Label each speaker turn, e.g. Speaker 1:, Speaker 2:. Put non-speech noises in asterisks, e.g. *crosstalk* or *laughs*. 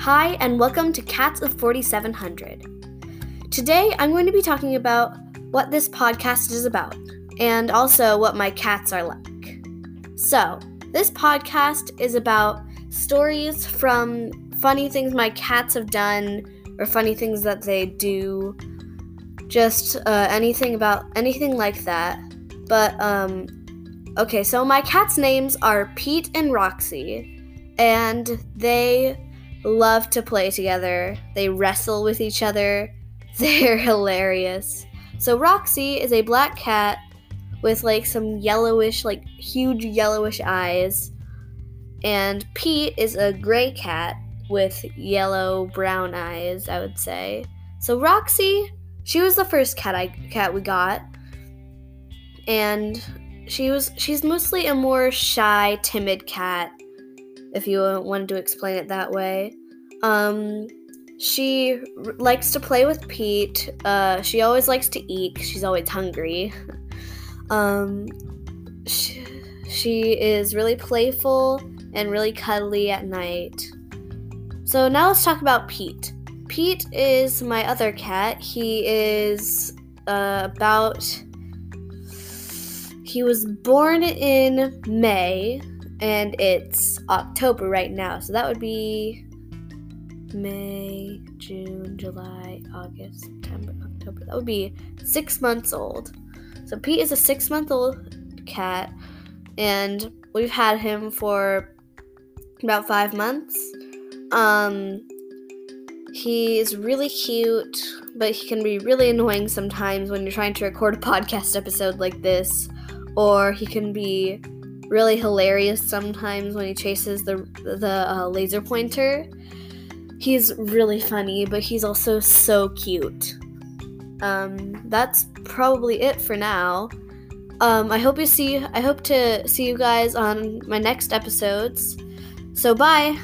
Speaker 1: Hi, and welcome to Cats of 4700. Today, I'm going to be talking about what this podcast is about and also what my cats are like. So, this podcast is about stories from funny things my cats have done or funny things that they do, just uh, anything about anything like that. But, um, okay, so my cats' names are Pete and Roxy, and they love to play together. They wrestle with each other. *laughs* They're hilarious. So Roxy is a black cat with like some yellowish, like huge yellowish eyes. And Pete is a gray cat with yellow brown eyes, I would say. So Roxy, she was the first cat I cat we got. And she was she's mostly a more shy, timid cat if you wanted to explain it that way. Um, she r- likes to play with Pete. Uh, she always likes to eat. She's always hungry. *laughs* um, she, she is really playful and really cuddly at night. So now let's talk about Pete. Pete is my other cat. He is uh, about. He was born in May, and it's October right now. So that would be May, June, July, August, September, October. That would be six months old. So Pete is a six month old cat, and we've had him for about five months. Um, he is really cute, but he can be really annoying sometimes when you're trying to record a *laughs* podcast episode like this, or he can be really hilarious sometimes when he chases the the uh, laser pointer. He's really funny, but he's also so cute. Um, that's probably it for now. Um, I hope you see. I hope to see you guys on my next episodes. So bye.